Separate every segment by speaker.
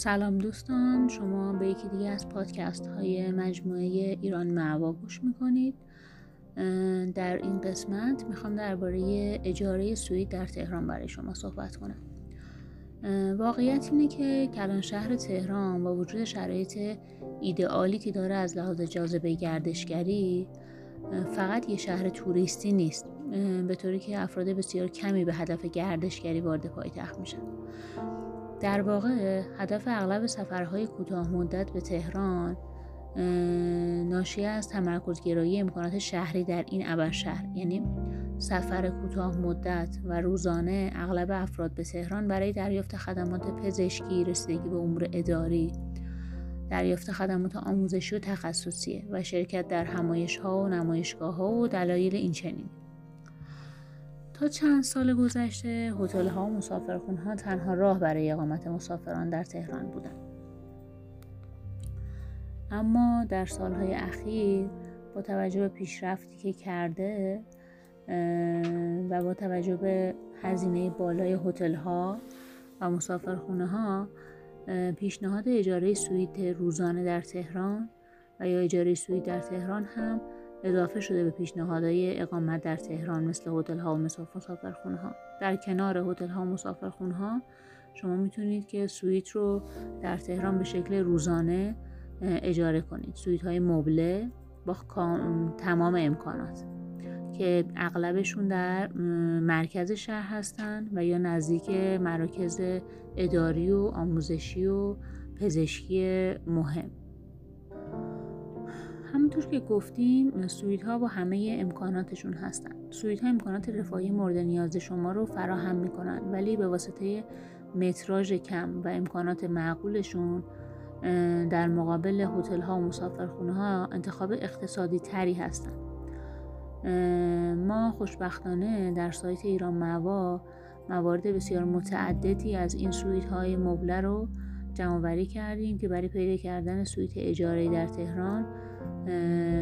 Speaker 1: سلام دوستان شما به یکی دیگه از پادکست های مجموعه ایران معوا گوش می‌کنید. در این قسمت می‌خوام درباره اجاره سویت در تهران برای شما صحبت کنم. واقعیت اینه که کلان شهر تهران با وجود شرایط ایدئالی که داره از لحاظ جاذبه گردشگری فقط یه شهر توریستی نیست به طوری که افراد بسیار کمی به هدف گردشگری وارد پایتخت میشن. در واقع هدف اغلب سفرهای کوتاه مدت به تهران ناشی از تمرکزگرایی امکانات شهری در این ابر شهر. یعنی سفر کوتاه مدت و روزانه اغلب افراد به تهران برای دریافت خدمات پزشکی رسیدگی به امور اداری دریافت خدمات آموزشی و تخصصیه و شرکت در همایش ها و نمایشگاه ها و دلایل این چنین تا چند سال گذشته هتل ها و مسافرخون ها تنها راه برای اقامت مسافران در تهران بودند. اما در سالهای اخیر با توجه به پیشرفتی که کرده و با توجه به هزینه بالای هتل ها و مسافرخونه ها پیشنهاد اجاره سویت روزانه در تهران و یا اجاره سویت در تهران هم اضافه شده به پیشنهادهای اقامت در تهران مثل هتل ها و مسافرخونه ها در کنار هتل ها و مسافرخونه ها شما می‌تونید که سویت رو در تهران به شکل روزانه اجاره کنید. سویت های مبله با تمام امکانات که اغلبشون در مرکز شهر هستن و یا نزدیک مراکز اداری و آموزشی و پزشکی مهم. همونطور که گفتیم سویت ها با همه امکاناتشون هستن. سویت ها امکانات رفاهی مورد نیاز شما رو فراهم می‌کنن ولی به واسطه متراژ کم و امکانات معقولشون در مقابل هتل ها و مسافرخونه ها انتخاب اقتصادی تری هستن. ما خوشبختانه در سایت ایران موا موارد بسیار متعددی از این سویت های مبله رو جمع کردیم که برای پیدا کردن سویت اجاره در تهران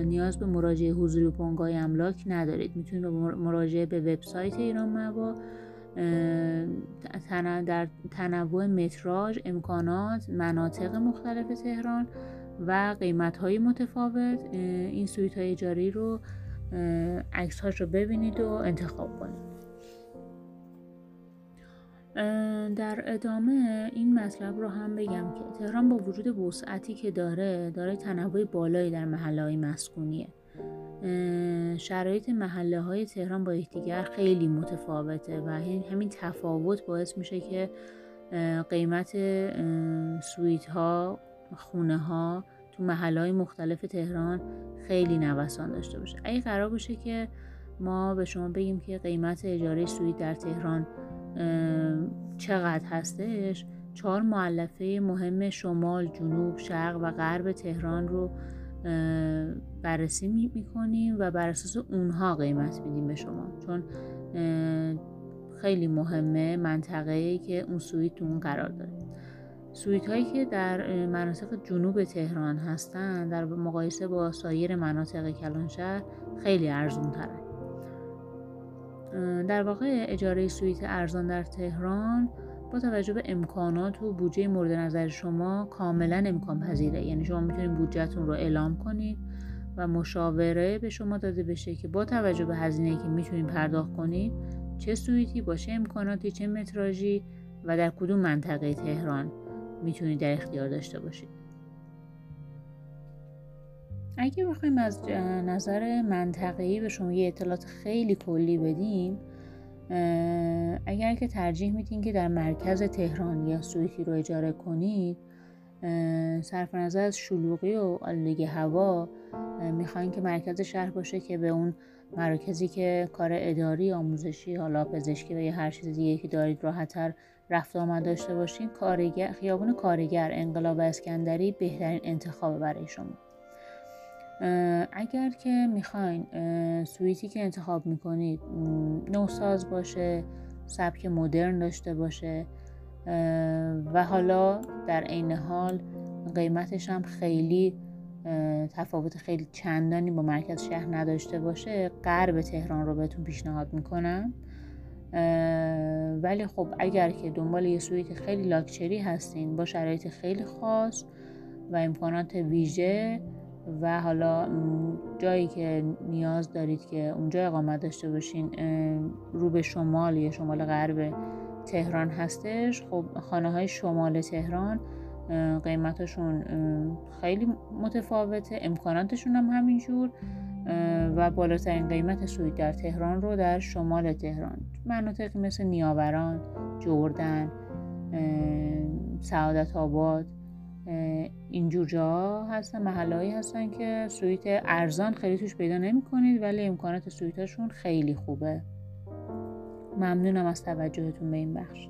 Speaker 1: نیاز به مراجعه حضوری و بنگاه املاک ندارید. می‌تونید به مراجعه به وبسایت ایران موا در تنوع متراژ امکانات مناطق مختلف تهران و قیمت های متفاوت این سویت های اجاری رو عکس رو ببینید و انتخاب کنید. در ادامه این مطلب رو هم بگم که تهران با وجود وسعتی که داره داره تنوع بالایی در محله های مسکونیه شرایط محله های تهران با یکدیگر خیلی متفاوته و همین تفاوت باعث میشه که قیمت سویت ها خونه ها تو محله های مختلف تهران خیلی نوسان داشته باشه. اگه قرار باشه که ما به شما بگیم که قیمت اجاره سویت در تهران چقدر هستش؟ چهار مولفه مهم شمال، جنوب، شرق و غرب تهران رو بررسی می‌کنیم و بر اساس اونها قیمت میدیم به شما. چون خیلی مهمه منطقه ای که اون سویت تو اون قرار داره. سویت هایی که در مناطق جنوب تهران هستن در مقایسه با سایر مناطق کلانشهر خیلی ارزون ترن در واقع اجاره سویت ارزان در تهران با توجه به امکانات و بودجه مورد نظر شما کاملا امکان پذیره. یعنی شما می‌تونید بودجهتون رو اعلام کنید و مشاوره به شما داده بشه که با توجه به هزینه که می‌تونید پرداخت کنید چه سویتی با چه امکاناتی چه متراژی و در کدوم منطقه تهران می‌تونید در اختیار داشته باشید. اگه بخوایم از نظر منطقه‌ای به شما یه اطلاعات خیلی کلی بدیم اگر که ترجیح میدین که در مرکز تهران یا سویتی رو اجاره کنید صرف نظر از شلوغی و آلودگی هوا می‌خواین که مرکز شهر باشه که به اون مراکزی که کار اداری آموزشی حالا پزشکی و یا هر چیز دیگه که دارید راحتتر رفت آمد داشته باشین کارگر خیابون کارگر انقلاب اسکندری بهترین انتخاب برای شما. اگر که می‌خواین سویتی که انتخاب می‌کنید نوساز باشه سبک مدرن داشته باشه و حالا در عین حال قیمتش هم خیلی تفاوت خیلی چندانی با مرکز شهر نداشته باشه غرب تهران رو بهتون پیشنهاد می‌کنم. ولی خب اگر که دنبال یه سویت خیلی لاکچری هستین با شرایط خیلی خاص و امکانات ویژه و حالا جایی که نیاز دارید که اونجا اقامت داشته باشین رو به شمال یا شمال غرب تهران هستش. خب خانه های شمال تهران قیمتشون خیلی متفاوته. امکاناتشون هم همینجور و بالاترین قیمت سویت در تهران رو در شمال تهران. مناطقی مثل نیاوران، جردن، سعادت آباد. اینجور جا هستن محلهایی هستن که سویت ارزان خیلی توش پیدا نمی کنید ولی امکانات سویتاشون خیلی خوبه. ممنونم از توجهتون به این بخش.